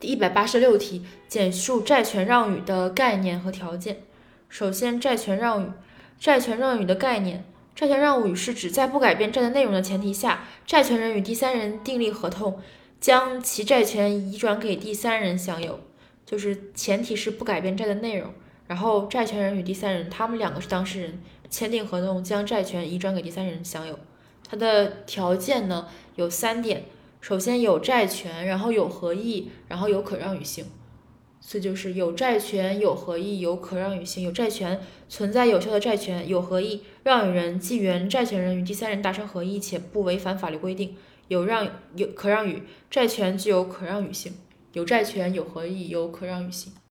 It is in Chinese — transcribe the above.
第一百八十六题，简述债权让与的概念和条件。首先，债权让与，债权让与的概念，债权让与是指在不改变债的内容的前提下，债权人与第三人订立合同，将其债权移转给第三人享有，就是前提是不改变债的内容。然后，债权人与第三人，他们两个是当事人，签订合同将债权移转给第三人享有。它的条件呢有三点。首先有债权，然后有合意，然后有可让与性，所以就是有债权、有合意、有可让与性。有债权存在有效的债权，有合意，让与人即原债权人与第三人达成合意且不违反法律规定。有让有可让与债权具有可让与性，有债权、有合意、有可让与性。